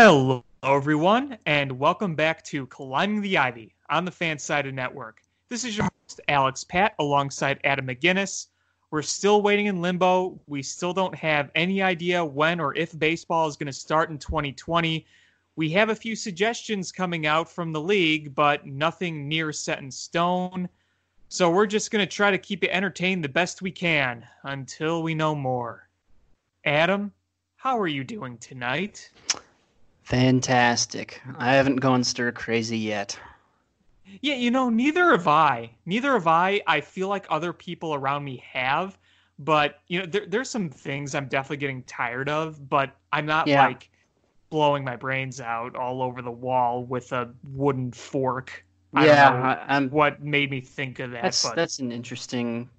Hello, everyone, and welcome back to Climbing the Ivy on the Fansided Network. This is your host, Alex Pat, alongside Adam McGinnis. We're still waiting in limbo. We still don't have any idea when or if baseball is going to start in 2020. We have a few suggestions coming out from the league, but nothing near set in stone. So we're just going to try to keep it entertained the best we can until we know more. Adam, how are you doing tonight? Fantastic. I haven't gone stir crazy yet. Yeah, you know, neither have I. Neither have I. I feel like other people around me have, but you know, there, there's some things I'm definitely getting tired of, but I'm not Yeah. like blowing my brains out all over the wall with a wooden fork. I yeah, I, I'm. what made me think of that, That's but that's an interesting.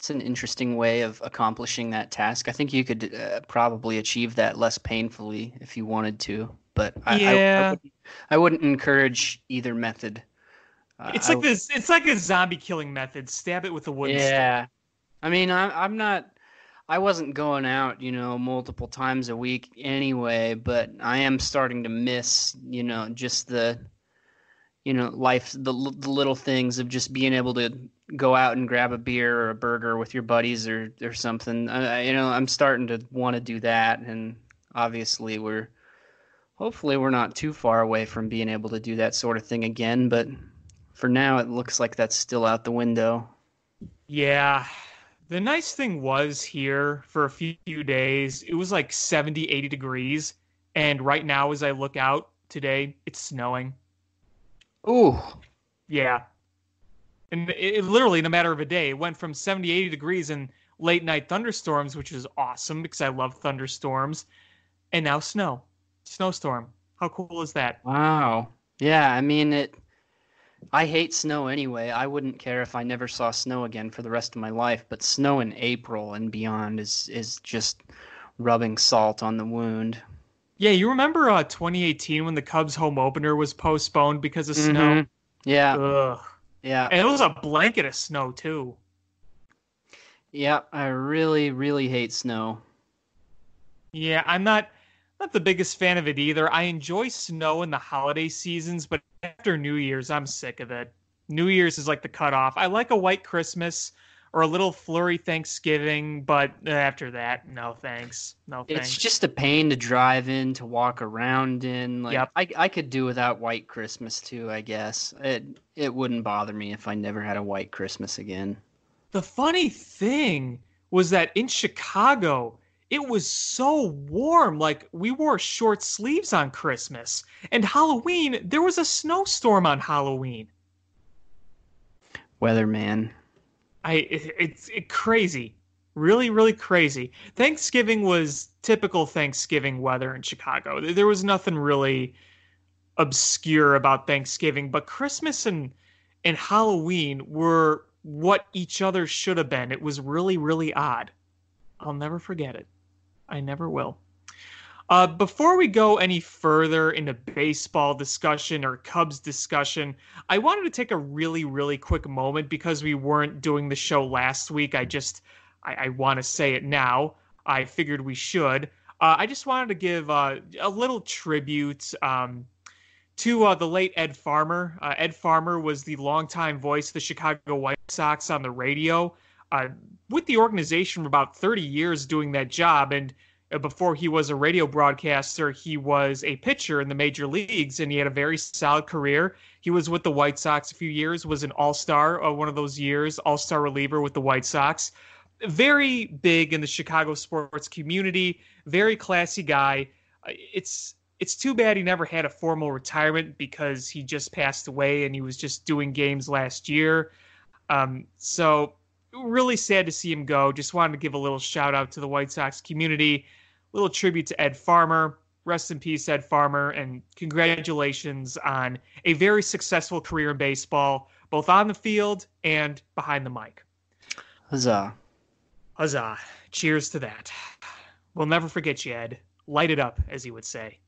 It's an interesting way of accomplishing that task. I think you could uh, probably achieve that less painfully if you wanted to, but I, I- I, Yeah. wouldn't, I wouldn't encourage either method. Uh, it's like this. It's like a zombie killing method. Stab it with a wooden stick. Yeah. I mean, I'm I'm not I wasn't going out, you know, multiple times a week anyway, but I am starting to miss, you know, just the you know, life the, the little things of just being able to go out and grab a beer or a burger with your buddies or or something. I, you know, I'm starting to want to do that and obviously we're hopefully we're not too far away from being able to do that sort of thing again, but for now it looks like that's still out the window. Yeah. The nice thing was here for a few days, it was like 70, 80 degrees. And right now, as I look out today, it's snowing. Ooh, Yeah. And it, it literally, in a matter of a day, it went from 70, 80 degrees and late night thunderstorms, which is awesome because I love thunderstorms. And now snow. Snowstorm. How cool is that? wow. Yeah, I mean it I hate snow anyway. I wouldn't care if I never saw snow again for the rest of my life, but snow in April and beyond is is just rubbing salt on the wound. Yeah, you remember uh, 2018 when the Cubs home opener was postponed because of snow? Mhm. Yeah, Ugh. Yeah. And it was a blanket of snow, too. Yeah, I really really hate snow. Yeah, I'm not not the biggest fan of it either. I enjoy snow in the holiday seasons, but after New Year's, I'm sick of it. New Year's is like the cutoff. I like a white Christmas or a little flurry Thanksgiving, but after that, no thanks. No thanks. It's just a pain to drive in, to walk around in. Like Yep. I I could do without white Christmas too, I guess. It it wouldn't bother me if I never had a white Christmas again. The funny thing was that in Chicago, it was so warm. Like we wore short sleeves on Christmas. And Halloween, there was a snowstorm on Halloween. Weatherman. I it, it's it crazy, really, really crazy. Thanksgiving was typical Thanksgiving weather in Chicago. There was nothing really obscure about Thanksgiving, but Christmas and and Halloween were what each other should have been. It was really, really odd. I'll never forget it. I never will. Uh, before we go any further into baseball discussion or Cubs discussion, I wanted to take a really, really quick moment because we weren't doing the show last week. I just, I, I want to say it now. I figured we should. Uh, I just wanted to give uh, a little tribute um, to uh, the late Ed Farmer. Uh, Ed Farmer was the longtime voice of the Chicago White Sox on the radio, uh, with the organization for about 30 years doing that job. And before he was a radio broadcaster, he was a pitcher in the major leagues, and he had a very solid career. He was with the White Sox a few years, was an All Star uh, one of those years, All Star reliever with the White Sox. Very big in the Chicago sports community. Very classy guy. Uh, It's it's too bad he never had a formal retirement because he just passed away and he was just doing games last year. Um, so really sad to see him go. Just wanted to give a little shout out to the White Sox community, little tribute to Ed Farmer. Rest in peace, Ed Farmer, and congratulations on a very successful career in baseball, both on the field and behind the mic. Huzzah. Huzzah. Cheers to that. We'll never forget you, Ed. Light it up, as he would say.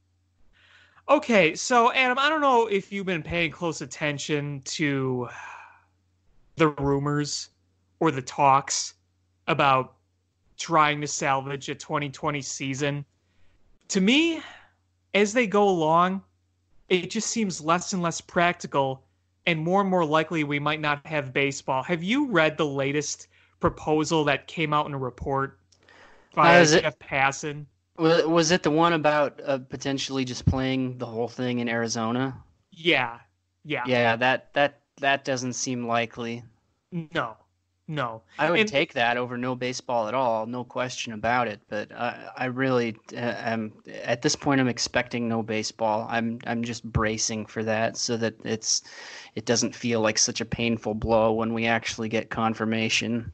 Okay, so Adam, I don't know if you've been paying close attention to the rumors or the talks about trying to salvage a 2020 season. To me, as they go along, it just seems less and less practical and more and more likely we might not have baseball. Have you read the latest proposal that came out in a report by uh, Jeff Passan? Was it the one about uh, potentially just playing the whole thing in Arizona? Yeah, yeah, yeah. That that that doesn't seem likely. No, no. I would and, take that over no baseball at all, no question about it. But I, I really uh, am at this point. I'm expecting no baseball. I'm I'm just bracing for that so that it's it doesn't feel like such a painful blow when we actually get confirmation.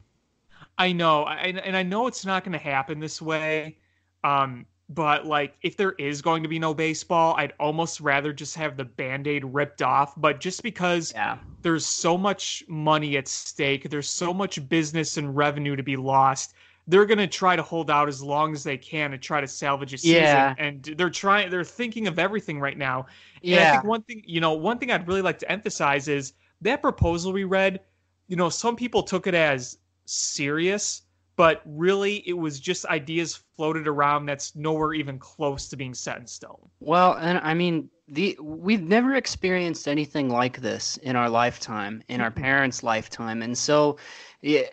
I know, I, and I know it's not going to happen this way. Um, but like, if there is going to be no baseball, I'd almost rather just have the band aid ripped off. But just because yeah. there's so much money at stake, there's so much business and revenue to be lost. They're gonna try to hold out as long as they can to try to salvage a season, yeah. and they're trying. They're thinking of everything right now. And yeah. I think one thing, you know, one thing I'd really like to emphasize is that proposal we read. You know, some people took it as serious, but really it was just ideas floated around that's nowhere even close to being set in stone. Well, and I mean, the we've never experienced anything like this in our lifetime, in our parents' lifetime, and so the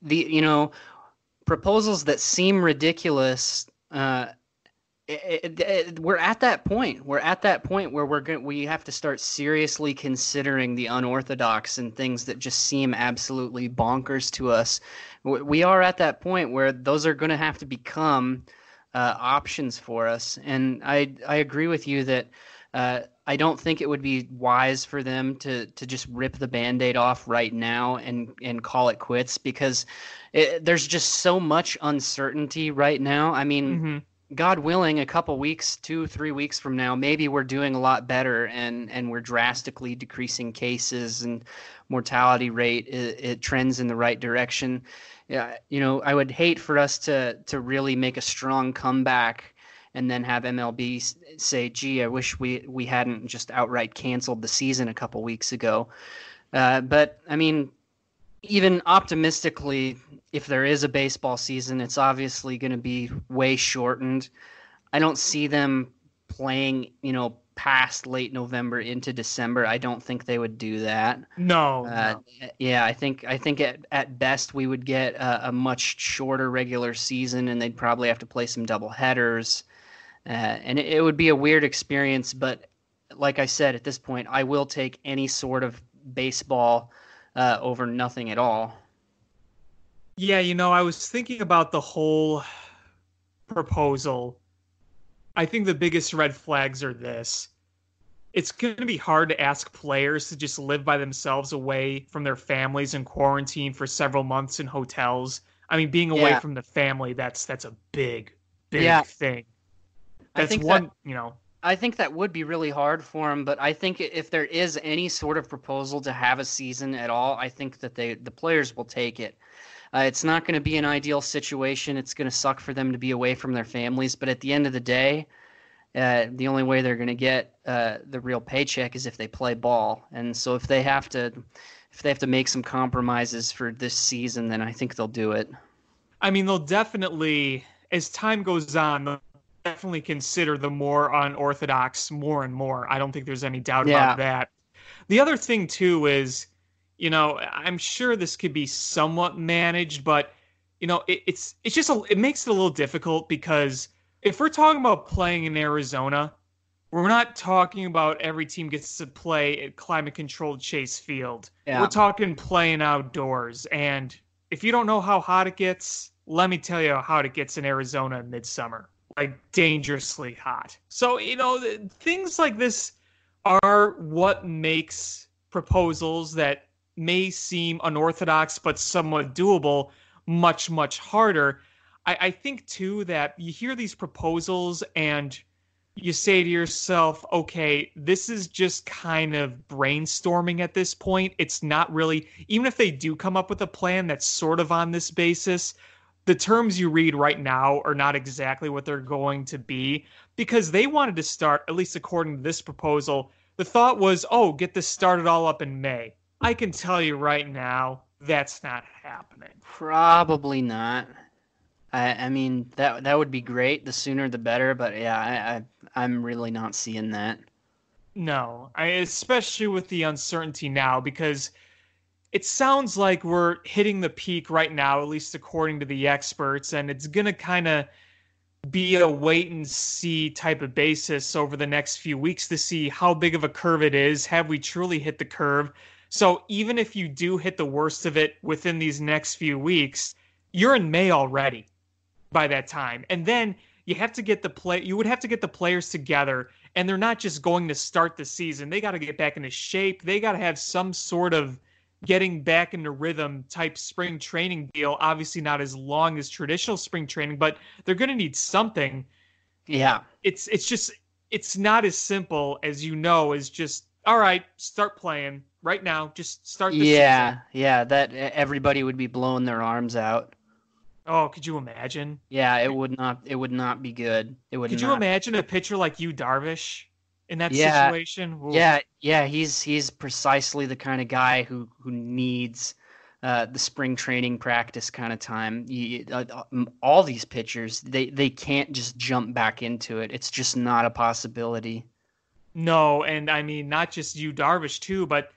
the you know proposals that seem ridiculous. Uh, it, it, it, we're at that point. We're at that point where we're going. We have to start seriously considering the unorthodox and things that just seem absolutely bonkers to us. We are at that point where those are going to have to become uh, options for us. And I I agree with you that uh, I don't think it would be wise for them to to just rip the band-aid off right now and and call it quits because there's just so much uncertainty right now. I mean. Mm-hmm God willing, a couple weeks, two, three weeks from now, maybe we're doing a lot better and, and we're drastically decreasing cases and mortality rate. It, it, trends in the right direction. Yeah, you know, I would hate for us to to really make a strong comeback and then have MLB say, "Gee, I wish we we hadn't just outright canceled the season a couple weeks ago." Uh, but I mean, even optimistically, if there is a baseball season, it's obviously going to be way shortened. I don't see them playing, you know, past late November into December. I don't think they would do that. No. Uh, no. Yeah, I think I think at, at best we would get a, a, much shorter regular season, and they'd probably have to play some double headers, uh, and it, it would be a weird experience. But like I said, at this point, I will take any sort of baseball uh, over nothing at all. Yeah, you know, I was thinking about the whole proposal. I think the biggest red flags are this. It's going to be hard to ask players to just live by themselves away from their families and quarantine for several months in hotels. I mean, being away yeah. from the family, that's that's a big big yeah. thing. That's I think one, that, you know. I think that would be really hard for them, but I think if there is any sort of proposal to have a season at all, I think that they the players will take it. Uh, it's not going to be an ideal situation. It's going to suck for them to be away from their families, but at the end of the day, uh, the only way they're going to get uh, the real paycheck is if they play ball. And so if they have to, if they have to make some compromises for this season, then I think they'll do it. I mean, they'll definitely, as time goes on, they'll definitely consider the more unorthodox more and more. I don't think there's any doubt yeah. about that. The other thing too is, you know, I'm sure this could be somewhat managed, but you know, it, it's it's just a, it makes it a little difficult because if we're talking about playing in Arizona, we're not talking about every team gets to play at climate controlled Chase Field. Yeah. We're talking playing outdoors, and if you don't know how hot it gets, let me tell you how hot it gets in Arizona in midsummer like dangerously hot. So, you know, things like this are what makes proposals that may seem unorthodox but somewhat doable much, much harder. I, I think, too, that you hear these proposals and you say to yourself, okay, this is just kind of brainstorming at this point. It's not really, even if they do come up with a plan that's sort of on this basis, the terms you read right now are not exactly what they're going to be because they wanted to start, at least according to this proposal, the thought was, oh, get this started all up in May. I can tell you right now, that's not happening. Probably not. I, I mean that that would be great. The sooner the better. But yeah, I, I I'm really not seeing that. No, I, especially with the uncertainty now, because it sounds like we're hitting the peak right now, at least according to the experts, and it's gonna kind of be a wait and see type of basis over the next few weeks to see how big of a curve it is. Have we truly hit the curve? So even if you do hit the worst of it within these next few weeks, you're in May already by that time. And then you have to get the play you would have to get the players together and they're not just going to start the season. They got to get back into shape. They got to have some sort of getting back into rhythm type spring training deal. Obviously not as long as traditional spring training, but they're going to need something. Yeah. It's it's just it's not as simple as you know as just all right, start playing right now. Just start the yeah, season. yeah. That everybody would be blowing their arms out. Oh, could you imagine? Yeah, it would not. It would not be good. It would. Could you imagine a pitcher like Yu Darvish, in that Yeah. situation? Ooh. Yeah, yeah. He's he's precisely the kind of guy who who needs uh, the spring training practice kind of time. You, uh, uh, all these pitchers, they they can't just jump back into it. It's just not a possibility. No, and I mean not just Yu Darvish, too, but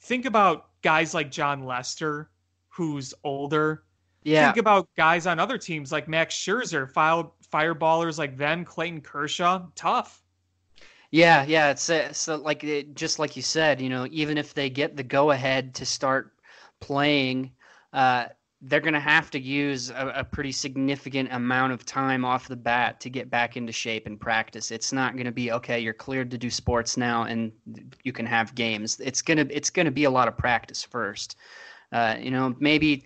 think about guys like Jon Lester, who's older. Yeah, Think about guys on other teams like Max Scherzer, file, fireballers like them, Clayton Kershaw. Tough. Yeah, yeah, it's uh, so like it, just like you said, you know, even if they get the go ahead to start playing, uh, they're going to have to use a, a pretty significant amount of time off the bat to get back into shape and practice. It's not going to be okay. You're cleared to do sports now, and you can have games. It's gonna it's gonna be a lot of practice first. Uh, you know, maybe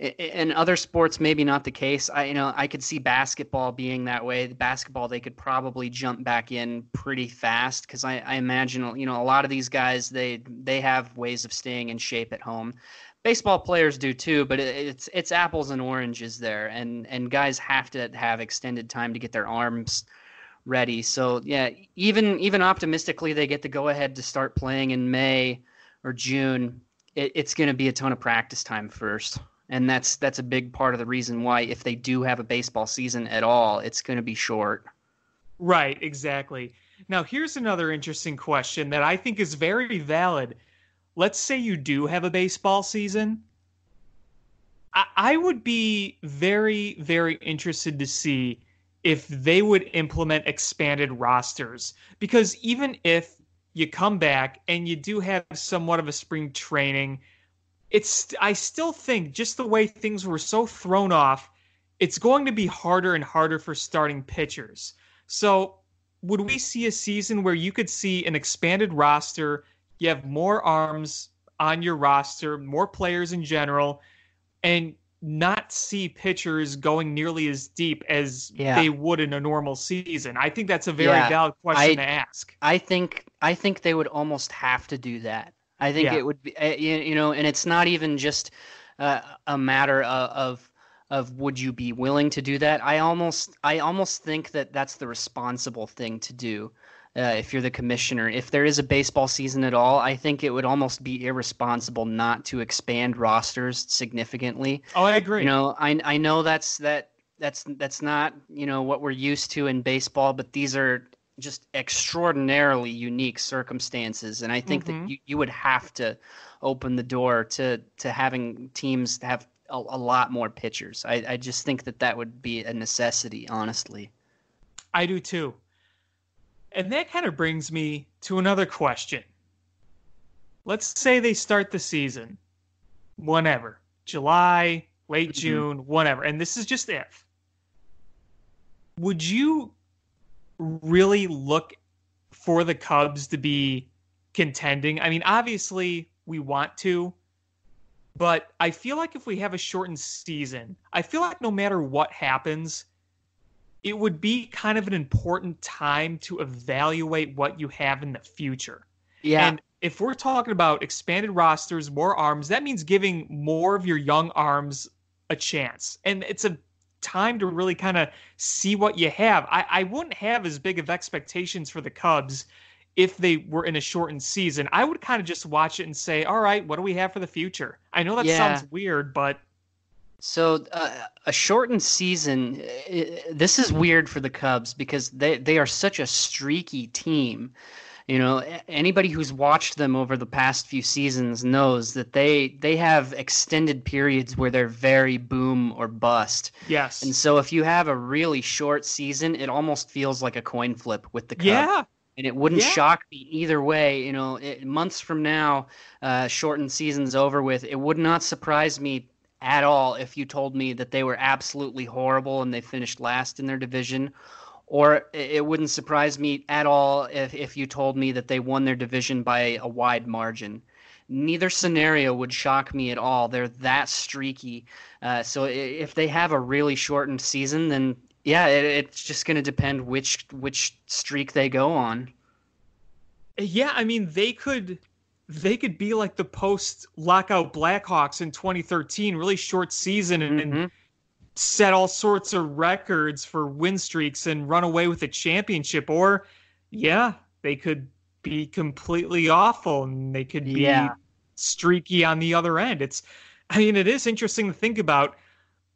in other sports, maybe not the case. I, you know, I could see basketball being that way. The basketball, they could probably jump back in pretty fast because I, I imagine, you know, a lot of these guys, they they have ways of staying in shape at home. Baseball players do too, but it's it's apples and oranges there, and and guys have to have extended time to get their arms ready. So yeah, even even optimistically, they get the go ahead to start playing in May or June. It, it's going to be a ton of practice time first and that's that's a big part of the reason why if they do have a baseball season at all it's going to be short Right, exactly. Now, here's another interesting question that I think is very valid. Let's say you do have a baseball season. I, I would be very, very interested to see if they would implement expanded rosters. Because even if you come back and you do have somewhat of a spring training, it's I still think just the way things were so thrown off, it's going to be harder and harder for starting pitchers. So, would we see a season where you could see an expanded roster? You have more arms on your roster, more players in general, and not see pitchers going nearly as deep as Yeah. they would in a normal season. I think that's a very Yeah, valid question I- to ask. i think i think they would almost have to do that i think Yeah. it would be you, you know and it's not even just uh, a matter of, of of would you be willing to do that i almost i almost think that that's the responsible thing to do uh, if you're the commissioner if there is a baseball season at all i think it would almost be irresponsible not to expand rosters significantly Oh, I agree. You know, I I know that's that that's that's not you know what we're used to in baseball, but these are just extraordinarily unique circumstances, and I think Mhm. that you, you would have to open the door to to having teams have a, a lot more pitchers. I, I just think that that would be a necessity, honestly. I do too. And that kind of brings me to another question. Let's say they start the season whenever, July, late Mhm. June, whatever. And this is just if. Would you really look for the Cubs to be contending? I mean, obviously we want to, but I feel like if we have a shortened season, I feel like no matter what happens, it would be kind of an important time to evaluate what you have in the future. Yeah, And if we're talking about expanded rosters, more arms, that means giving more of your young arms a chance. And it's a time to really kind of see what you have. I, I wouldn't have as big of expectations for the Cubs if they were in a shortened season. I would kind of just watch it and say, all right, what do we have for the future? I know that Yeah. sounds weird, but So uh, a shortened season. this is weird for the Cubs because they they are such a streaky team. You know, anybody who's watched them over the past few seasons knows that they they have extended periods where they're very boom or bust. Yes. And so if you have a really short season, it almost feels like a coin flip with the Cubs. Yeah. And it wouldn't Yeah. shock me either way. You know, it, months from now, uh, shortened season's over with. It would not surprise me at all if you told me that they were absolutely horrible and they finished last in their division. Or it wouldn't surprise me at all if, if you told me that they won their division by a wide margin. Neither scenario would shock me at all. They're that streaky. Uh, so if they have a really shortened season, then yeah, it, it's just going to depend which which streak they go on. Yeah, I mean they could they could be like the post lockout Blackhawks in 2013, really short season and, and Mhm. set all sorts of records for win streaks and run away with a championship or yeah, they could be completely awful and they could be Yeah. streaky on the other end. It's I mean it is interesting to think about.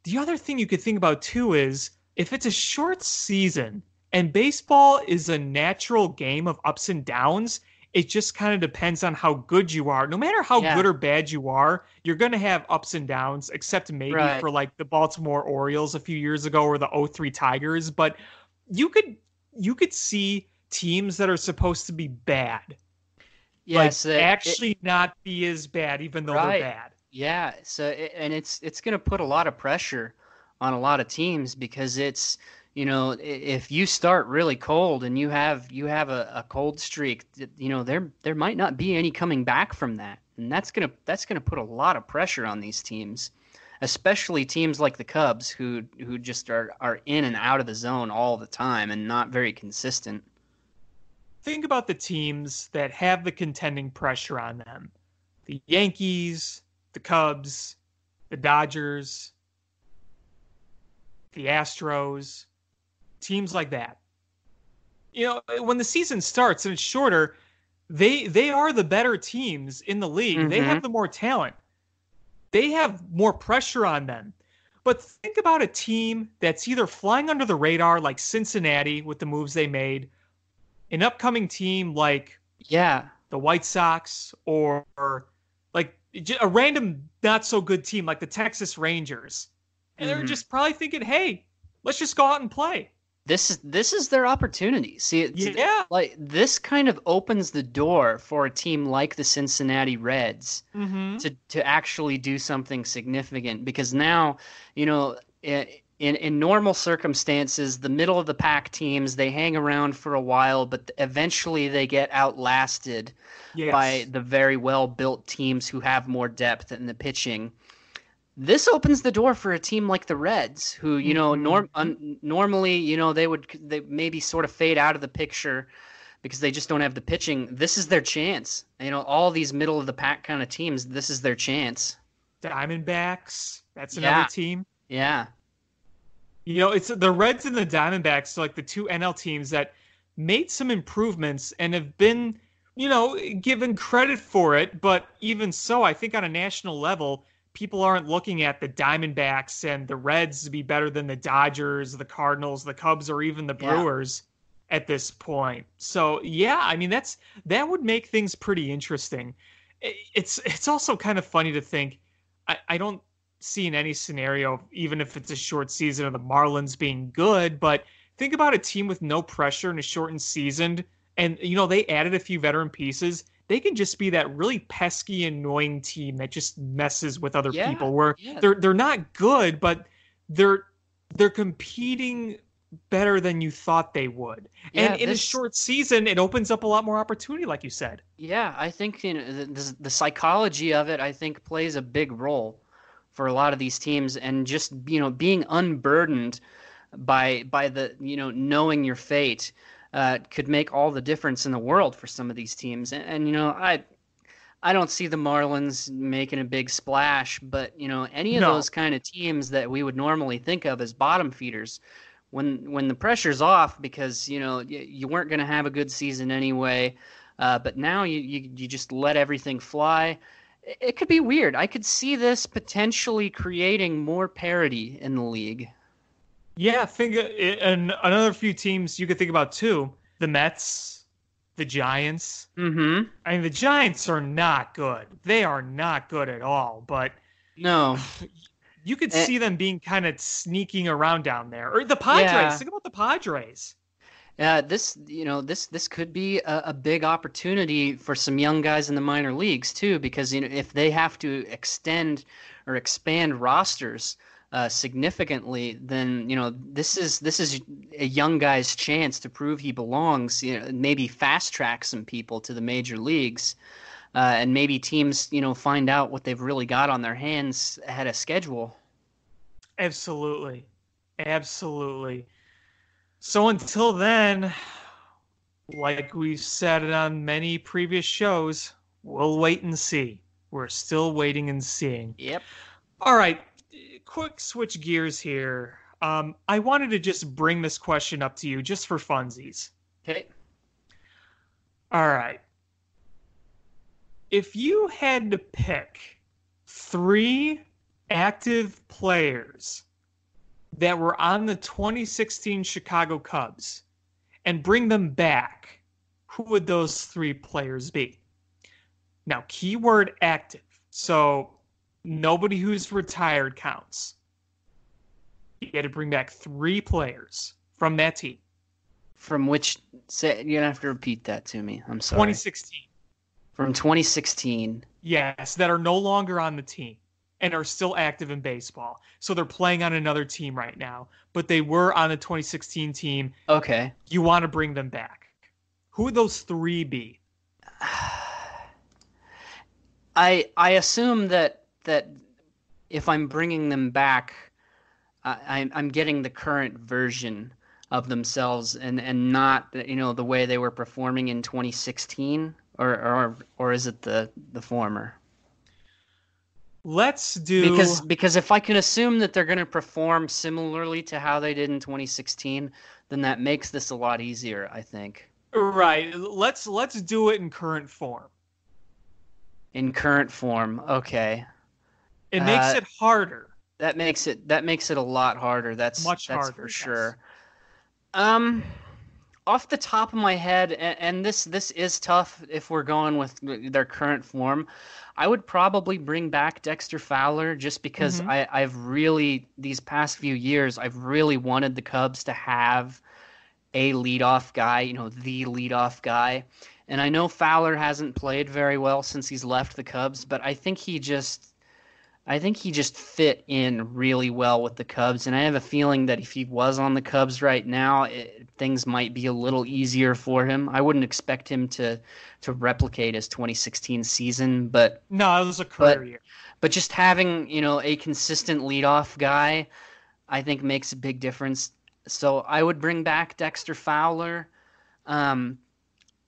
The other thing you could think about too is if it's a short season and baseball is a natural game of ups and downs, it just kind of depends on how good you are. No matter how Yeah. good or bad you are, you're going to have ups and downs, except maybe Right. for like the Baltimore Orioles a few years ago or the 03 Tigers. But you could you could see teams that are supposed to be bad Yes, like it- it- actually not be as bad, even though Right. they're bad. Yeah, so it, and it's it's going to put a lot of pressure on a lot of teams because it's you know if you start really cold and you have you have a, a cold streak, you know there there might not be any coming back from that, and that's gonna that's gonna put a lot of pressure on these teams, especially teams like the Cubs who who just are are in and out of the zone all the time and not very consistent. Think about the teams that have the contending pressure on them. The Yankees, the Cubs, the Dodgers, the Astros, teams like that. You know, when the season starts and it's shorter, they they are the better teams in the league. They Mhm. have the more talent. They have more pressure on them. But think about a team that's either flying under the radar like Cincinnati with the moves they made, an upcoming team like Yeah, the White Sox or, or like a random not so good team like the Texas Rangers. And they're Mhm. just probably thinking, "Hey, let's just go out and play." This is this is their opportunity. See, it's, Yeah. like this kind of opens the door for a team like the Cincinnati Reds Mm-hmm. to to actually do something significant because now, you know, i- in in normal circumstances, the middle of the pack teams they hang around for a while, but eventually they get outlasted Yes. by the very well built teams who have more depth in the pitching. This opens the door for a team like the Reds, who you know mm-hmm, norm mm-hmm. un- normally you know they would they maybe sort of fade out of the picture because they just don't have the pitching. This is their chance. You know, all these middle of the pack kind of teams, this is their chance. Diamondbacks. That's another Yeah. team. Yeah, You know, it's the Reds and the Diamondbacks, like the two NL teams that made some improvements and have been, you know, given credit for it. But even so, I think on a national level, people aren't looking at the Diamondbacks and the Reds to be better than the Dodgers, the Cardinals, the Cubs, or even the Yeah. Brewers at this point. So yeah, I mean that's that would make things pretty interesting. It's it's also kind of funny to think. I, I don't see in any scenario, even if it's a short season of the Marlins being good. But think about a team with no pressure and a shortened season, and you know they added a few veteran pieces. They can just be that really pesky, annoying team that just messes with other Yeah, people. Where yeah. they're they're not good, but they're they're competing better than you thought they would. Yeah, and in a short season, it opens up a lot more opportunity, like you said. Yeah, I think you know the, the the psychology of it. I think plays a big role for a lot of these teams, and just you know being unburdened by by the you know knowing your fate uh, could make all the difference in the world for some of these teams. And, and you know I I don't see the Marlins making a big splash, but you know any of No. those kind of teams that we would normally think of as bottom feeders. When, when the pressure's off because you know y- you weren't going to have a good season anyway, uh, but now you, you you just let everything fly. it could be weird. I could see this potentially creating more parity in the league. Yeah, think and another few teams you could think about too. The Mets, the Giants. Mm-hmm. I mean, the Giants are not good. They are not good at all. But no, you could see them being kind of sneaking around down there. Or the Padres. Yeah. Think about the Padres. Uh, this you know this this could be a, a, big opportunity for some young guys in the minor leagues too because you know if they have to extend or expand rosters uh, significantly then you know this is this is a young guy's chance to prove he belongs you know maybe fast track some people to the major leagues uh, and maybe teams you know find out what they've really got on their hands ahead of schedule absolutely absolutely so until then, like we've said on many previous shows, we'll wait and see. We're still waiting and seeing. Yep. All right. Quick switch gears here. Um, I wanted to just bring this question up to you just for funsies. Okay. All right. If you had to pick three active players that were on the 2016 Chicago Cubs and bring them back, who would those three players be? Now, keyword active. So nobody who's retired counts. You had to bring back three players from that team. From which, say, you're gonna have to repeat that to me. I'm sorry. 2016. From 2016. Yes, that are no longer on the team and are still active in baseball. So they're playing on another team right now, but they were on the 2016 team. Okay. You want to bring them back. Who would those three be? I I assume that that if I'm bringing them back, I, I'm getting the current version of themselves and and not you know the way they were performing in 2016 or or or is it the the former? Let's do because because if I can assume that they're going to perform similarly to how they did in 2016, then that makes this a lot easier. I think. Right. Let's let's do it in current form. In current form, okay. It makes uh, it harder. That makes it that makes it a lot harder. That's much that's harder for yes. sure. Um, off the top of my head, and, and, this this is tough if we're going with their current form. I would probably bring back Dexter Fowler just because mm-hmm. I, I've really these past few years I've really wanted the Cubs to have a leadoff guy, you know, the leadoff guy. And I know Fowler hasn't played very well since he's left the Cubs, but I think he just I think he just fit in really well with the Cubs, and I have a feeling that if he was on the Cubs right now, it, things might be a little easier for him. I wouldn't expect him to to replicate his 2016 season, but no, it was a career but, year. But just having you know a consistent leadoff guy, I think makes a big difference. So I would bring back Dexter Fowler. Um,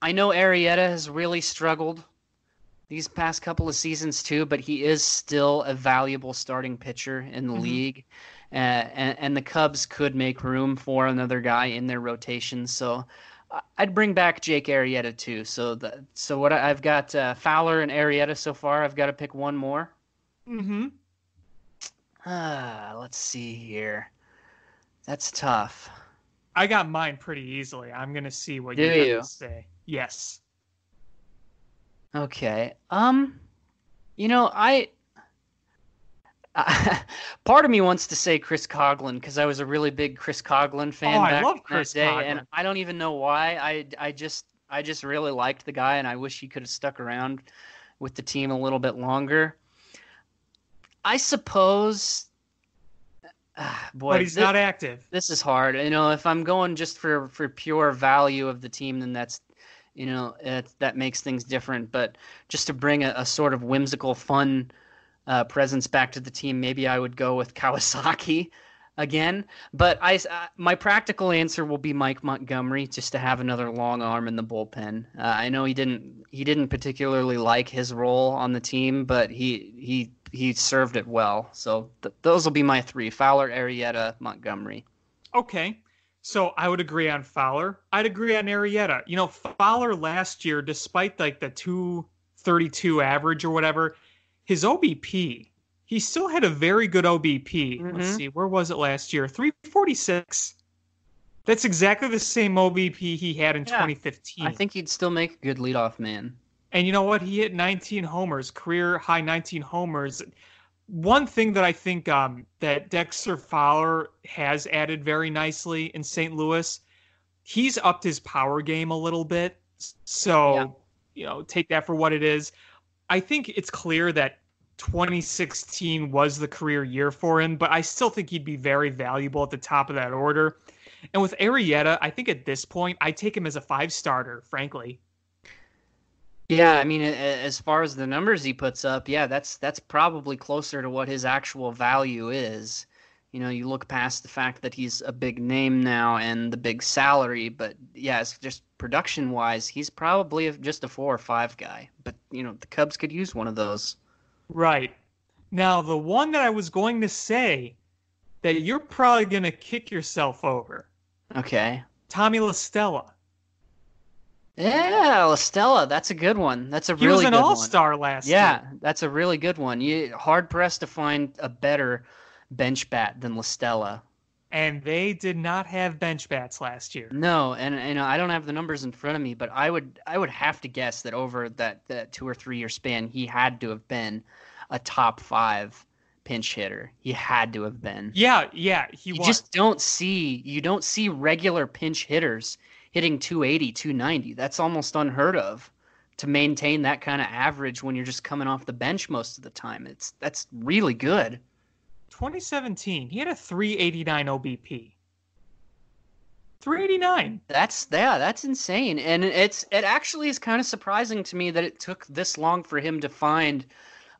I know Arrieta has really struggled these past couple of seasons too, but he is still a valuable starting pitcher in the mm-hmm. league. Uh, and, and, the Cubs could make room for another guy in their rotation. So I'd bring back Jake Arrieta too. So the, so what I, have got uh, Fowler and Arrieta so far. I've got to pick one more. Mm-hmm. Uh, let's see here. That's tough. I got mine pretty easily. I'm gonna see what Do you? gonna say. Yes. Okay. Um, you know, I. part of me wants to say Chris Coghlan because I was a really big Chris Coghlan fan oh, back I love Chris day, Coghlan. and I don't even know why. I I just I just really liked the guy, and I wish he could have stuck around with the team a little bit longer. I suppose. Uh, boy, but he's this, not active. This is hard. You know, if I'm going just for for pure value of the team, then that's you know it, that makes things different. But just to bring a, a sort of whimsical fun uh, presence back to the team maybe i would go with kawasaki again. But i uh, my practical answer will be mike montgomery just to have another long arm in the bullpen. Uh, i know he didn't he didn't particularly like his role on the team but he he he served it well. So th- those will be my three fowler Arrieta montgomery. Okay so I would agree on Fowler. I'd agree on Arrieta. You know, Fowler last year, despite like the 232 average or whatever, his OBP, he still had a very good OBP. Let's Mhm. see, where was it last year? 346. That's exactly the same OBP he had in Yeah. 2015. I think he'd still make a good leadoff man. And you know what? He hit 19 homers, career high 19 homers. One thing that I think um, that Dexter Fowler has added very nicely in St. Louis, he's upped his power game a little bit. So, Yeah. you know, take that for what it is. I think it's clear that 2016 was the career year for him, but I still think he'd be very valuable at the top of that order. And with Arrieta, I think at this point, I take him as a five starter, frankly. Yeah, I mean, as far as the numbers he puts up, yeah, that's that's probably closer to what his actual value is. You know, you look past the fact that he's a big name now and the big salary, but yeah, it's just production wise, he's probably just a four or five guy. But you know, the Cubs could use one of those. Right. Now, the one that I was going to say that you're probably going to kick yourself over, Okay. Tommy La Stella. Yeah, Stella, that's a good one. That's a He really was an all star last Yeah, year. that's a really good one. You hard pressed to find a better bench bat than La Stella. And they did not have bench bats last year. No, and you know I don't have the numbers in front of me, but I would I would have to guess that over that that two or three year span, he had to have been a top five pinch hitter. He had to have been. Yeah, yeah, he you was. just don't see you don't see regular pinch hitters hitting 280, 290. That's almost unheard of to maintain that kind of average when you're just coming off the bench most of the time. It's that's really good. 2017, he had a 389 OBP. 389. That's yeah, that's insane. And it's it actually is kind of surprising to me that it took this long for him to find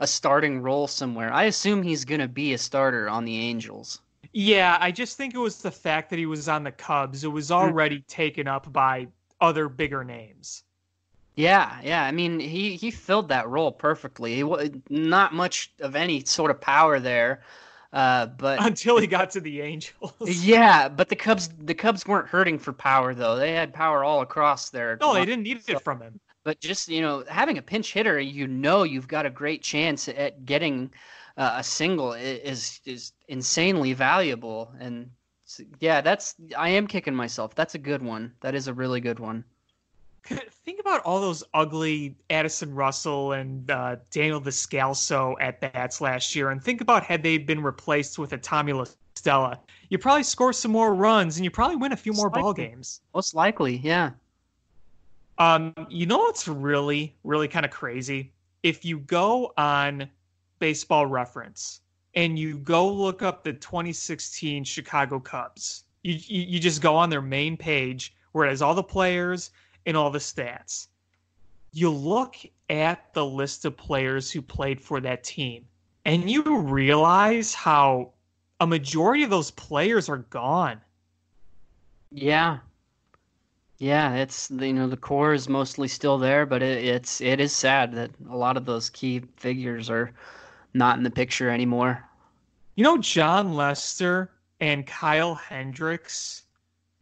a starting role somewhere. I assume he's going to be a starter on the Angels. Yeah, I just think it was the fact that he was on the Cubs. It was Mm. already taken up by other bigger names. Yeah, yeah. I mean, he he filled that role perfectly. He, not much of any sort of power there. Uh, but Until he got to the Angels. yeah, but the Cubs the Cubs weren't hurting for power though. They had power all across their No, they didn't need it from him. but just you know having a pinch hitter you know you've got a great chance at getting uh, a single is is insanely valuable and yeah that's i am kicking myself that's a good one that is a really good one Think about all those ugly Addison Russell and uh, Daniel Descalso at bats last year, and think about had they been replaced with a Tommy La Stella. You probably score some more runs, and you probably win a few more ball games. most likely yeah Um, you know what's really, really kind of crazy? If you go on Baseball Reference and you go look up the 2016 Chicago Cubs, you, you you just go on their main page where it has all the players and all the stats. You look at the list of players who played for that team, and you realize how a majority of those players are gone. yeah yeah it's you know the core is mostly still there but it, it's it is sad that a lot of those key figures are not in the picture anymore You know, Jon Lester and Kyle Hendricks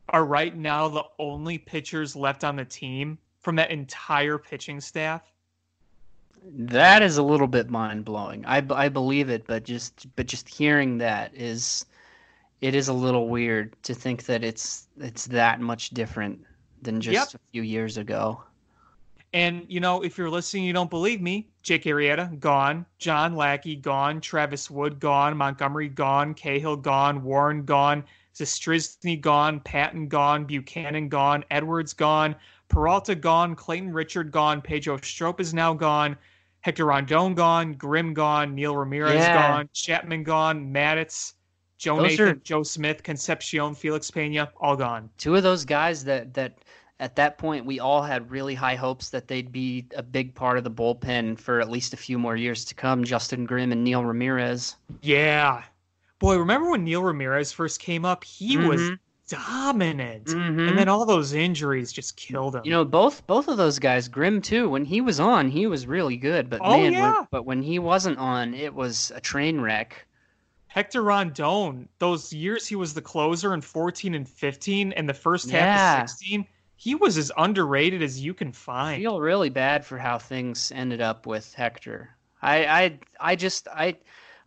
are right now the only pitchers left on the team from that entire pitching staff. That is a little bit mind blowing. I, I believe it, but just but just hearing that is it is a little weird to think that it's it's that much different than just a few years ago. And, you know, if you're listening, you don't believe me. Jake Arrieta, gone. John Lackey, gone. Travis Wood, gone. Montgomery, gone. Cahill, gone. Warren, gone. Zastryzny, gone. Patton, gone. Buchanan, gone. Edwards, gone. Peralta, gone. Clayton Richard, gone. Pedro Strop is now gone. Hector Rondon, gone. Grimm, gone. Neil Ramirez, Yeah. gone. Chapman, gone. Madditz, Joe Those Nathan, are- Joe Smith, Concepcion, Felix Pena, all gone. Two of those guys that that at that point we all had really high hopes that they'd be a big part of the bullpen for at least a few more years to come. Justin Grimm and Neil Ramirez. Yeah. Boy, remember when Neil Ramirez first came up? He was Mhm. dominant. Mhm. And then all those injuries just killed him. You know, both both of those guys, Grimm too. When he was on, he was really good. But Oh, man, when- yeah. but when he wasn't on, it was a train wreck. Hector Rondon, those years he was the closer in 14 and 15 and the first half Yeah. of 16, he was as underrated as you can find. I feel really bad for how things ended up with Hector. I I I just I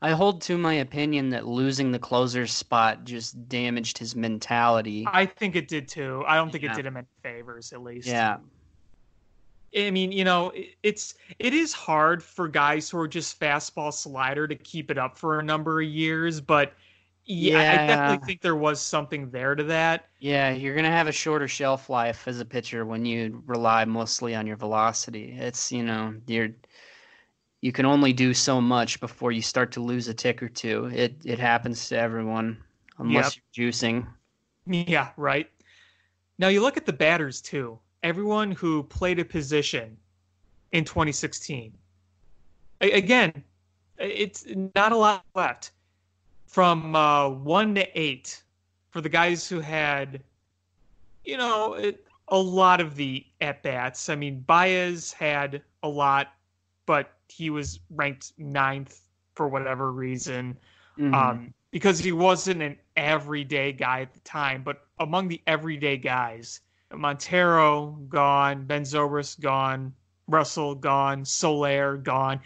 I hold to my opinion that losing the closer spot just damaged his mentality. I think it did too. I don't think Yeah. it did him any favors, at least. Yeah. I mean, you know, it's it is hard for guys who are just fastball slider to keep it up for a number of years, but yeah, I definitely think there was something there to that. Yeah, you're gonna have a shorter shelf life as a pitcher when you rely mostly on your velocity. It's you know you're you can only do so much before you start to lose a tick or two. It it happens to everyone unless you're juicing. Yeah, right. Now you look at the batters too. Everyone who played a position in 2016. A- again, it's not a lot left. From uh, one to eight, for the guys who had, you know, it, a lot of the at bats. I mean, Baez had a lot, but he was ranked ninth for whatever reason Mhm. um, because he wasn't an everyday guy at the time. But among the everyday guys, Montero gone, Ben Zobrist gone, Russell gone, Soler gone.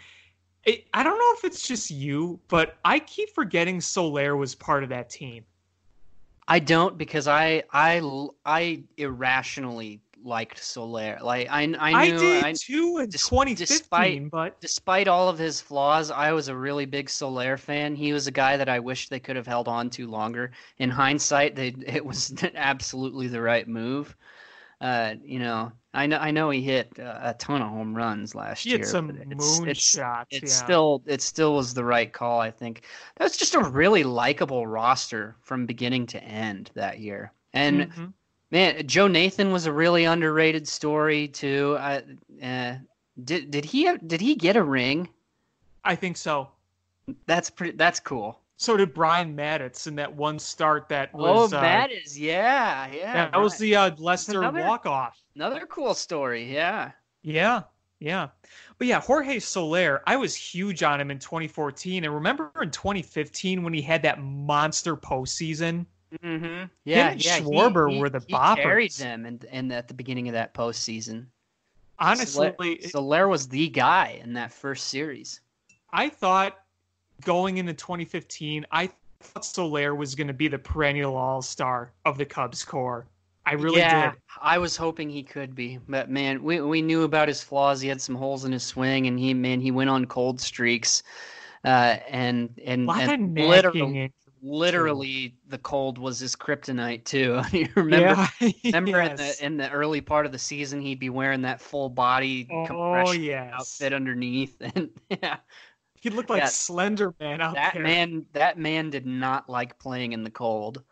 It, I don't know if it's just you, but I keep forgetting Soler was part of that team. I don't because I I I irrationally liked Soler. Like I I I, knew did I, too in dis- 2015, despite- but despite all of his flaws, I was a really big Soler fan. He was a guy that I wish they could have held on to longer. In hindsight, they it was absolutely the right move. Uh, you know, I know I know he hit uh, a ton of home runs last he year. had some it's, moon it's, shots. It yeah. still it still was the right call. I think that's just a really likable roster from beginning to end that year. And Mhm. Man, Joe Nathan was a really underrated story too. I, uh, did did he did he get a ring? I think so. That's pretty. That's cool. So did Brian Matusz in that one start that Oh, was. uh, that is yeah, yeah. that was the uh, Lester another- walk off. another cool story. Yeah. Yeah, yeah. But yeah, Jorge Soler, I was huge on him in 2014. And remember in 2015 when he had that monster postseason? Mm-hmm. Yeah, and yeah. Schwarber he, were the he carried boppers. them, and and at the beginning of that postseason, Honestly, Soler, Soler was the guy in that first series. I thought going into 2015, I thought Soler was going to be the perennial all star of the Cubs core. I really yeah, did. I was hoping he could be, but man, we we knew about his flaws. He had some holes in his swing, and he man he went on cold streaks, uh, and and, A lot of and literally, literally the cold was his kryptonite too. you remember? Yeah, Remember in the in the early part of the season, he'd be wearing that full body Oh, compression yes. outfit underneath, and yeah, He looked like Yeah. Slender Man out that there. man that man did not like playing in the cold.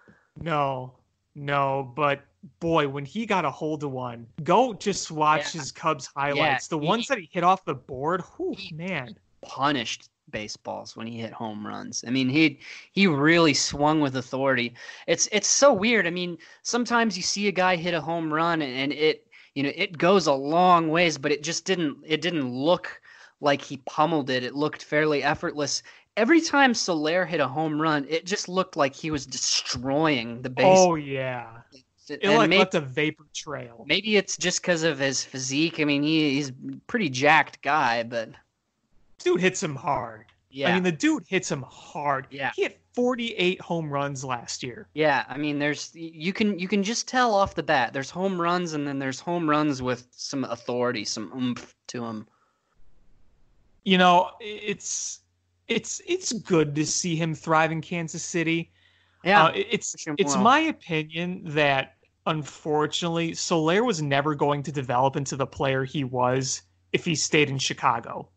No, no, but boy, when he got a hold of one, go just watch Yeah. his Cubs highlights. the he- ones that he hit off the board, whew, he- man. punished baseballs when he hit home runs. I mean, he he really swung with authority. It's it's so weird. I mean, sometimes you see a guy hit a home run and, and it you know it goes a long ways, but it just didn't it didn't look like he pummeled it. It looked fairly effortless. Every time Soler hit a home run, it just looked like he was destroying the base. Oh yeah, it and like maybe, left a vapor trail. maybe it's just because of his physique. I mean, he, he's a pretty jacked guy, but Dude hits him hard. yeah. I mean, the dude hits him hard. Yeah. he hit 48 home runs last year. Yeah, I mean, there's you can you can just tell off the bat. There's home runs, and then there's home runs with some authority, some oomph to them. You know, it's it's it's good to see him thrive in Kansas City. Yeah, Uh, it's it's well. my opinion that unfortunately Soler was never going to develop into the player he was if he stayed in Chicago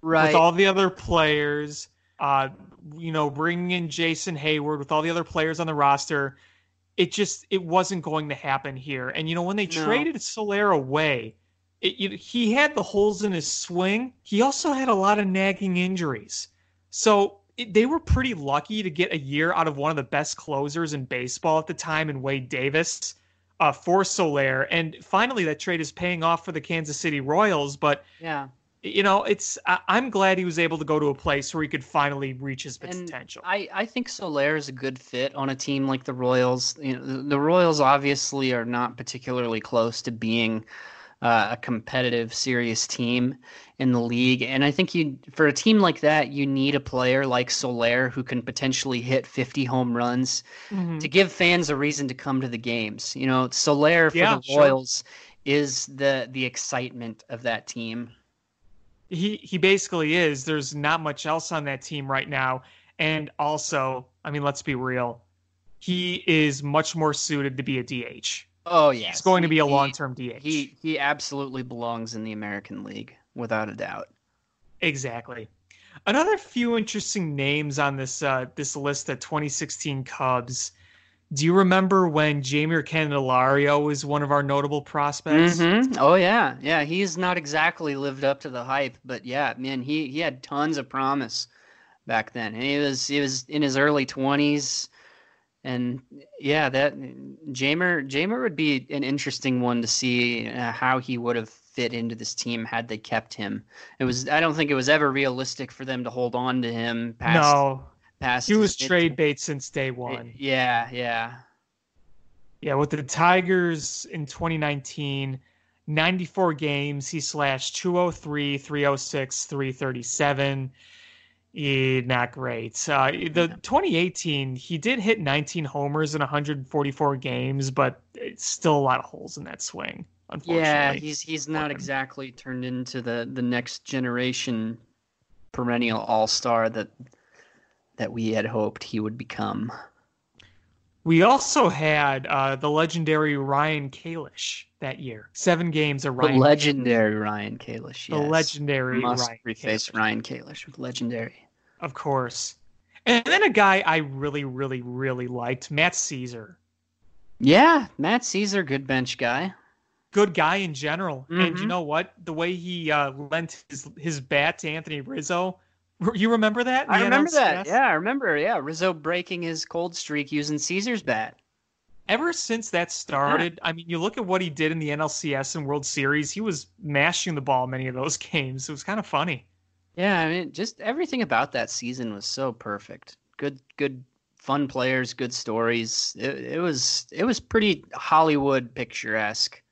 right. with all the other players. Uh, you know, bringing in Jason Heyward with all the other players on the roster, it just it wasn't going to happen here. And you know, when they No. traded Soler away, it, he had the holes in his swing. He also had a lot of nagging injuries. So it, they were pretty lucky to get a year out of one of the best closers in baseball at the time in Wade Davis uh, for Soler. And finally, that trade is paying off for the Kansas City Royals. But yeah, you know, it's I, I'm glad he was able to go to a place where he could finally reach his And potential. I I think Soler is a good fit on a team like the Royals. You know, the, the Royals obviously are not particularly close to being uh, a competitive, serious team in the league. And I think you, for a team like that, you need a player like Soler who can potentially hit 50 home runs mm-hmm. to give fans a reason to come to the games. You know, Soler for yeah, the Royals sure. is the the excitement of that team. He he basically is. There's not much else on that team right now. And also, I mean, let's be real. He is much more suited to be a DH. Oh yeah, he's going he, to be a long-term DH. He he absolutely belongs in the American League without a doubt. Exactly. Another few interesting names on this uh, this list of 2016 Cubs. Do you remember when Jeimer Candelario was one of our notable prospects? Mm-hmm. Oh yeah, yeah. He's not exactly lived up to the hype, but yeah, man, he he had tons of promise back then. And he was he was in his early 20s and yeah, that Jeimer Jeimer would be an interesting one to see uh, how he would have fit into this team had they kept him. It was I don't think it was ever realistic for them to hold on to him past No. Past he was trade bait since day 1. Yeah, yeah. Yeah, with the Tigers in 2019, 94 games, he slashed 203, 306, 337 not great. Uh, the 2018, he did hit 19 homers in 144 games, but it's still a lot of holes in that swing. Unfortunately, yeah, he's he's not exactly turned into the the next generation perennial all star that that we had hoped he would become. We also had uh, the legendary Ryan Kalish that year. Seven games of Ryan. The legendary Ryan Kalish. Yes. The legendary Must Ryan reface Kalish. Ryan Kalish with legendary. Of course. And then a guy I really, really, really liked, Matt Szczur. Yeah, Matt Szczur, good bench guy. Good guy in general. Mm-hmm. And you mm-hmm. know what? The way he uh, lent his, his bat to Anthony Rizzo. You remember that? I remember that. Yeah, I remember. Yeah, Rizzo breaking his cold streak using Szczur's bat. Ever since that started, yeah. I mean, you look at what he did in the NLCS and World Series, he was mashing the ball in many of those games. It was kind of funny. Yeah, I mean, just everything about that season was so perfect. Good, good, fun players, good stories. It, it was, it was pretty Hollywood picturesque.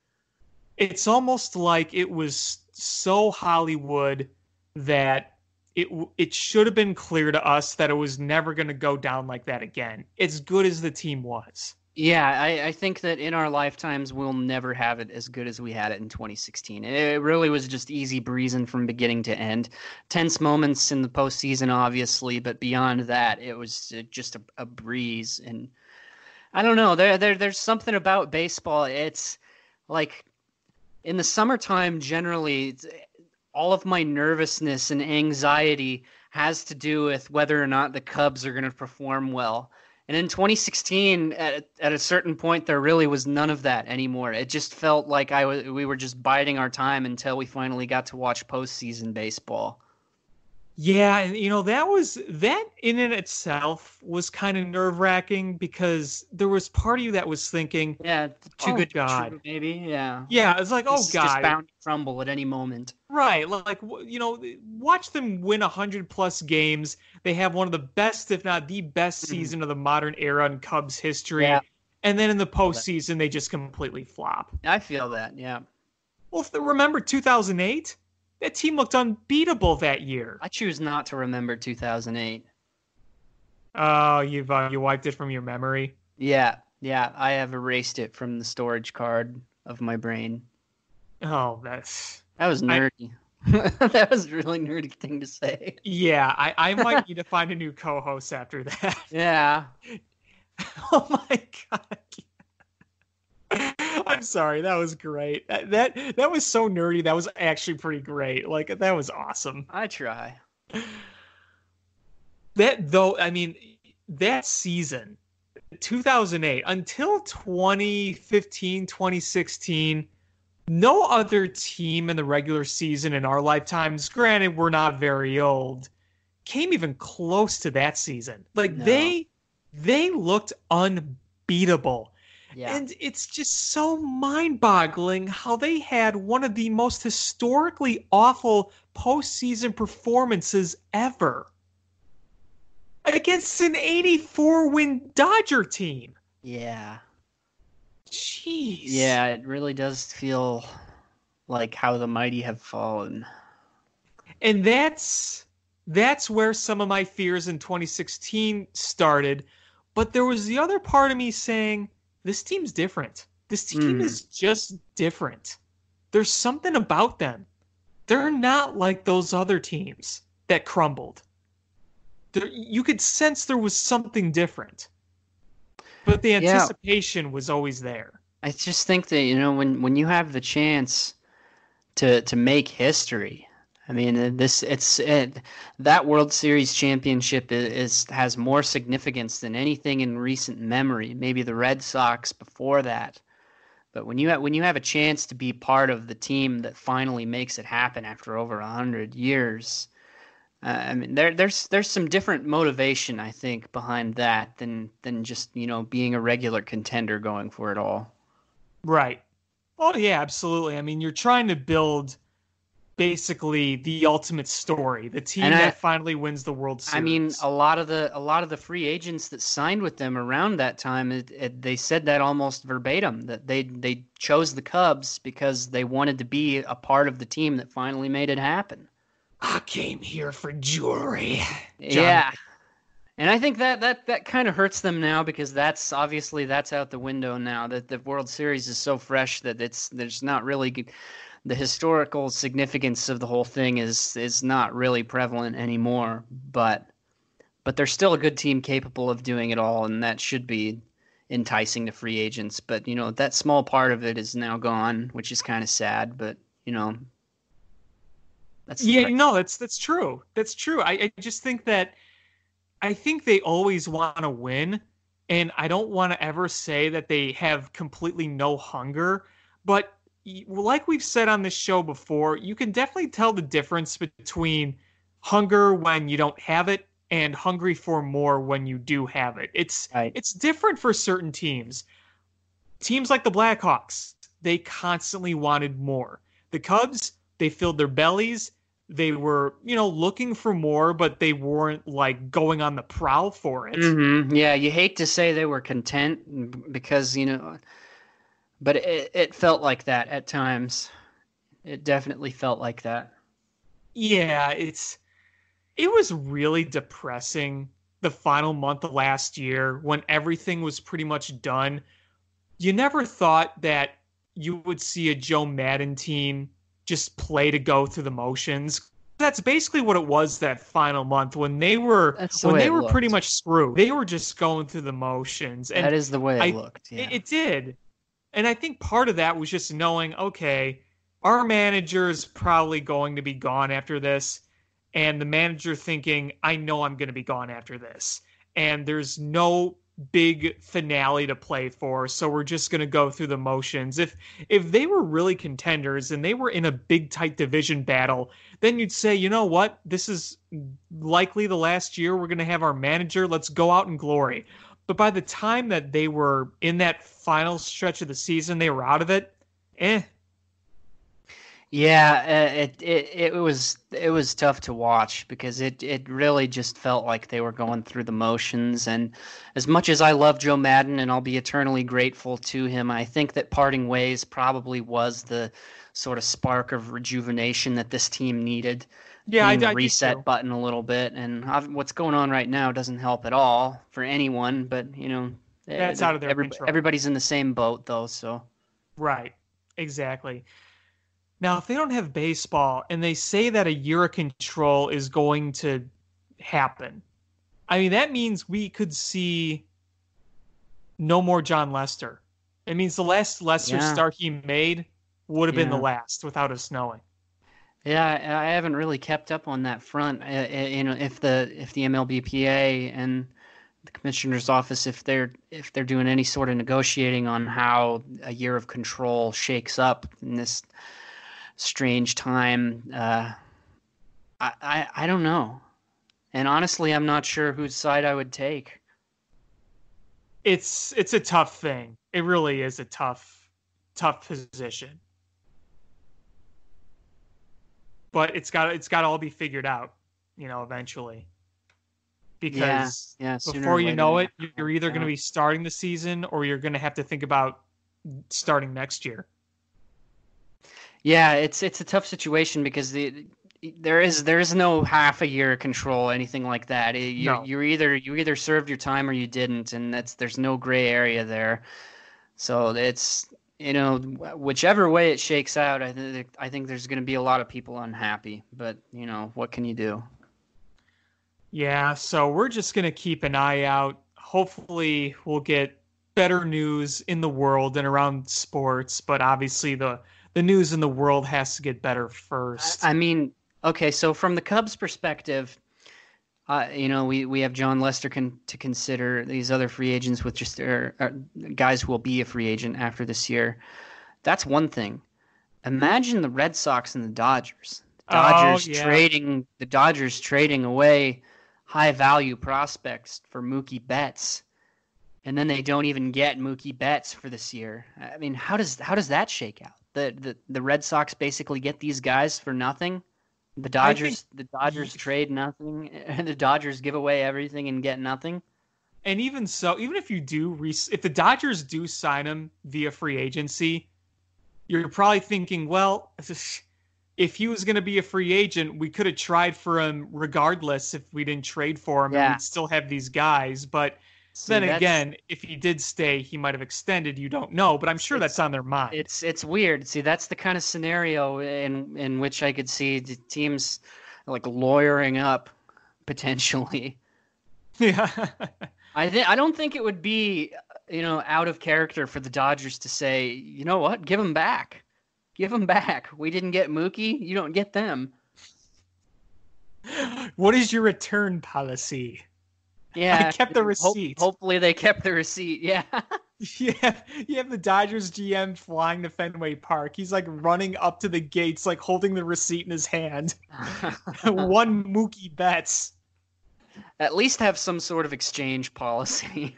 It's almost like it was so Hollywood that it it should have been clear to us that it was never going to go down like that again. As good as the team was. Yeah, I, I, think that in our lifetimes we'll never have it as good as we had it in 2016. It really was just easy breezing from beginning to end. Tense moments in the postseason, obviously, but beyond that, it was uh, just a, a breeze. And I don't know, there, there there's something about baseball. It's like in the summertime, generally, all of my nervousness and anxiety has to do with whether or not the Cubs are going to perform well and in 2016, at, at a certain point, there really was none of that anymore. It just felt like I we were just biding our time until we finally got to watch postseason baseball. Yeah, and you know that was that in and itself was kind of nerve wracking because there was part of you that was thinking, yeah, too oh, good God, true, maybe, yeah, yeah. It's like, oh God, just bound to crumble at any moment. Right, like you know, watch them win hundred plus games. They have one of the best, if not the best, mm-hmm. season of the modern era in Cubs history. Yeah. And then in the postseason, they just completely flop. I feel that, yeah. Well, remember 2008 that team looked unbeatable that year. I choose not to remember 2008. Oh, you've uh, you wiped it from your memory. Yeah, yeah, I have erased it from the storage card of my brain. Oh, that's that was nerdy. I... that was a really nerdy thing to say. Yeah, I, I might need to find a new co-host after that. Yeah. oh my god. I'm sorry. That was great. That, that that was so nerdy. That was actually pretty great. Like that was awesome. I try. That though, I mean, that season, 2008 until 2015, 2016, no other team in the regular season in our lifetimes, granted we're not very old, came even close to that season. Like no. they they looked unbeatable yeah. And it's just so mind boggling how they had one of the most historically awful postseason performances ever against an 84 win Dodger team. Yeah. Jeez. Yeah, it really does feel like how the mighty have fallen. And that's that's where some of my fears in 2016 started. But there was the other part of me saying, this team's different. This team mm. is just different. There's something about them. They're not like those other teams that crumbled. There, you could sense there was something different. But the anticipation yeah. was always there. I just think that, you know, when, when you have the chance to to make history, I mean, this it's it, that World Series championship is, is, has more significance than anything in recent memory. Maybe the Red Sox before that, but when you have, when you have a chance to be part of the team that finally makes it happen after over hundred years, uh, I mean, there there's there's some different motivation I think behind that than than just you know being a regular contender going for it all. Right. Oh yeah, absolutely. I mean, you're trying to build basically the ultimate story. The team I, that finally wins the World Series. I mean, a lot of the a lot of the free agents that signed with them around that time, it, it, they said that almost verbatim that they they chose the Cubs because they wanted to be a part of the team that finally made it happen. I came here for jewelry. John. Yeah. And I think that that that kind of hurts them now because that's obviously that's out the window now. That the World Series is so fresh that it's there's not really the historical significance of the whole thing is is not really prevalent anymore. But but they're still a good team capable of doing it all, and that should be enticing to free agents. But you know that small part of it is now gone, which is kind of sad. But you know, that's yeah, no, that's that's true. That's true. I, I just think that I think they always want to win, and I don't want to ever say that they have completely no hunger, but like we've said on this show before, you can definitely tell the difference between hunger when you don't have it and hungry for more when you do have it. It's right. it's different for certain teams. Teams like the Blackhawks, they constantly wanted more. The Cubs, they filled their bellies. They were, you know, looking for more, but they weren't like going on the prowl for it. Mm-hmm. Yeah, you hate to say they were content because, you know, but it, it felt like that at times. It definitely felt like that. Yeah, it's it was really depressing the final month of last year when everything was pretty much done. You never thought that you would see a Joe Maddon team just play to go through the motions. That's basically what it was that final month when they were the when they were looked. pretty much screwed. They were just going through the motions. And that is the way it I, looked. Yeah. It, it did. And I think part of that was just knowing, okay, our manager is probably going to be gone after this. And the manager thinking, I know I'm going to be gone after this. And there's no big finale to play for. So we're just going to go through the motions. If if they were really contenders and they were in a big tight division battle then you'd say you know what? This is likely the last year we're going to have our manager. Let's go out in glory but by the time that they were in that final stretch of the season, they were out of it. Eh. Yeah, uh, it, it it was it was tough to watch because it it really just felt like they were going through the motions. And as much as I love Joe Maddon and I'll be eternally grateful to him, I think that parting ways probably was the sort of spark of rejuvenation that this team needed yeah, I, I reset button a little bit, and I've, what's going on right now doesn't help at all for anyone. But you know, eh, that's out of their every, control. Everybody's in the same boat, though. So, right, exactly. Now, if they don't have baseball and they say that a year of control is going to happen, I mean that means we could see no more Jon Lester. It means the last Lester yeah. start he made would have yeah. been the last without us knowing. Yeah, I haven't really kept up on that front. Uh, uh, you know, if the if the MLBPA and the commissioner's office, if they're if they're doing any sort of negotiating on how a year of control shakes up in this strange time, uh, I, I I don't know, and honestly, I'm not sure whose side I would take. It's it's a tough thing. It really is a tough tough position but it's got it's got to all be figured out, you know, eventually. Because yeah, yeah, before you know it, you're either going to be starting the season or you're going to have to think about starting next year. Yeah, it's it's a tough situation because the there is there is no half a year control anything like that. You No. you either you either served your time or you didn't, and that's there's no gray area there. So it's you know whichever way it shakes out, I think I think there's going to be a lot of people unhappy. But you know what can you do? Yeah, so we're just going to keep an eye out. Hopefully, we'll get better news in the world and around sports, but obviously the the news in the world has to get better first. I mean, okay, so from the Cubs' perspective, uh, you know, we, we have Jon Lester con- to consider these other free agents with just guys who will be a free agent after this year. That's one thing. Imagine the Red Sox and the Dodgers. The Oh, Dodgers yeah. trading the Dodgers trading away high value prospects for Mookie Betts. And then they don't even get Mookie Betts for this year. I mean, how does how does that shake out? The the, the Red Sox basically get these guys for nothing. The Dodgers the Dodgers trade nothing, and the Dodgers give away everything and get nothing. and even so, even if you do, re- if the Dodgers do sign him via free agency, you're probably thinking, well, if he was going to be a free agent, we could have tried for him regardless if we didn't trade for him, and we'd still have these guys. But See, then again, if he did stay, he might have extended. You don't know, but I'm sure that's on their mind. It's it's weird. See, that's the kind of scenario in in which I could see the teams like lawyering up potentially. yeah. I think I don't think it would be you know out of character for the Dodgers to say, you know what, give them back, give them back. We didn't get Mookie, you don't get them. what is your return policy? Yeah, I kept the receipt. hopefully they kept the receipt. Yeah. yeah. you have the Dodgers GM flying to Fenway Park. He's like running up to the gates, like holding the receipt in his hand. One Mookie Betts. At least have some sort of exchange policy.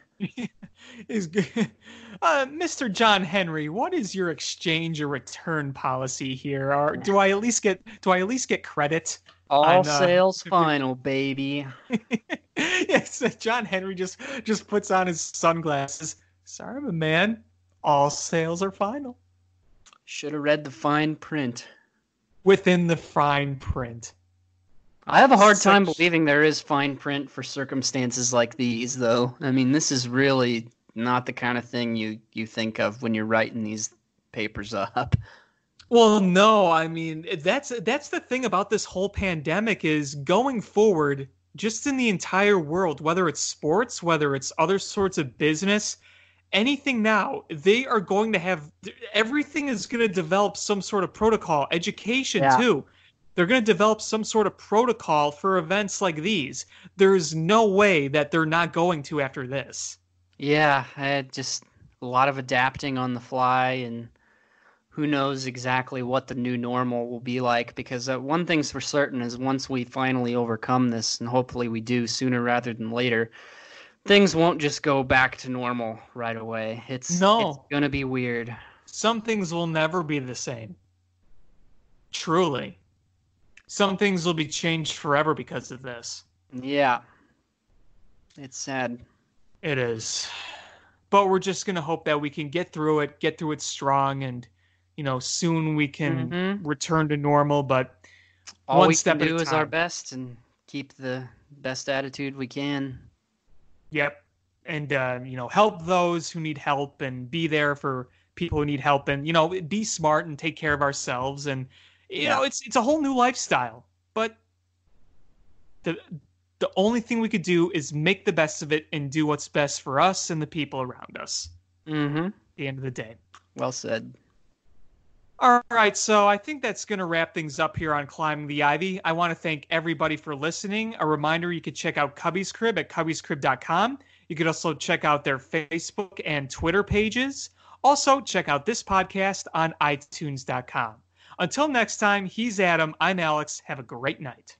is good. Uh, Mr. John Henry, what is your exchange or return policy here? Or do I at least get do I at least get credit? All uh, sales final, baby. yes, John Henry just just puts on his sunglasses. Sorry, my man. All sales are final Should have read the fine print. within the fine print. I have a hard time believing there is fine print for circumstances like these, though. I mean, this is really not the kind of thing you, you think of when you're writing these papers up. Well, no, I mean eh, that's that's the thing about this whole pandemic is going forward, just in the entire world, whether it's sports, whether it's other sorts of business, anything now, they are going to have everything is going to develop some sort of protocol. Education Yeah. too. They're going to develop some sort of protocol for events like these. There's no way that they're not going to after this. Yeah, I had just a lot of adapting on the fly, and who knows exactly what the new normal will be like. Because uh, one thing's for certain is once we finally overcome this, and hopefully we do sooner rather than later, things won't just go back to normal right away. It's No. it's gonna be weird. some things will never be the same. Truly. Some things will be changed forever because of this. Yeah, it's sad. It is. But we're just going to hope that we can get through it, get through it strong, and, you know, soon we can Mhm. return to normal. But All One we step can do is our best and keep the best attitude we can. Yep. And, uh, you know, help those who need help and be there for people who need help and, you know, be smart and take care of ourselves. And, you Yeah. know, it's, it's a whole new lifestyle. But the, the only thing we could do is make the best of it and do what's best for us and the people around us Mm-hmm. at the end of the day. Well said. All right, so I think that's going to wrap things up here on Climbing the Ivy. I want to thank everybody for listening. A reminder you could check out Cubby's Crib at cubby'scrib.com. You could also check out their Facebook and Twitter pages. Also, check out this podcast on iTunes.com. Until next time, he's Adam. I'm Alex. Have a great night.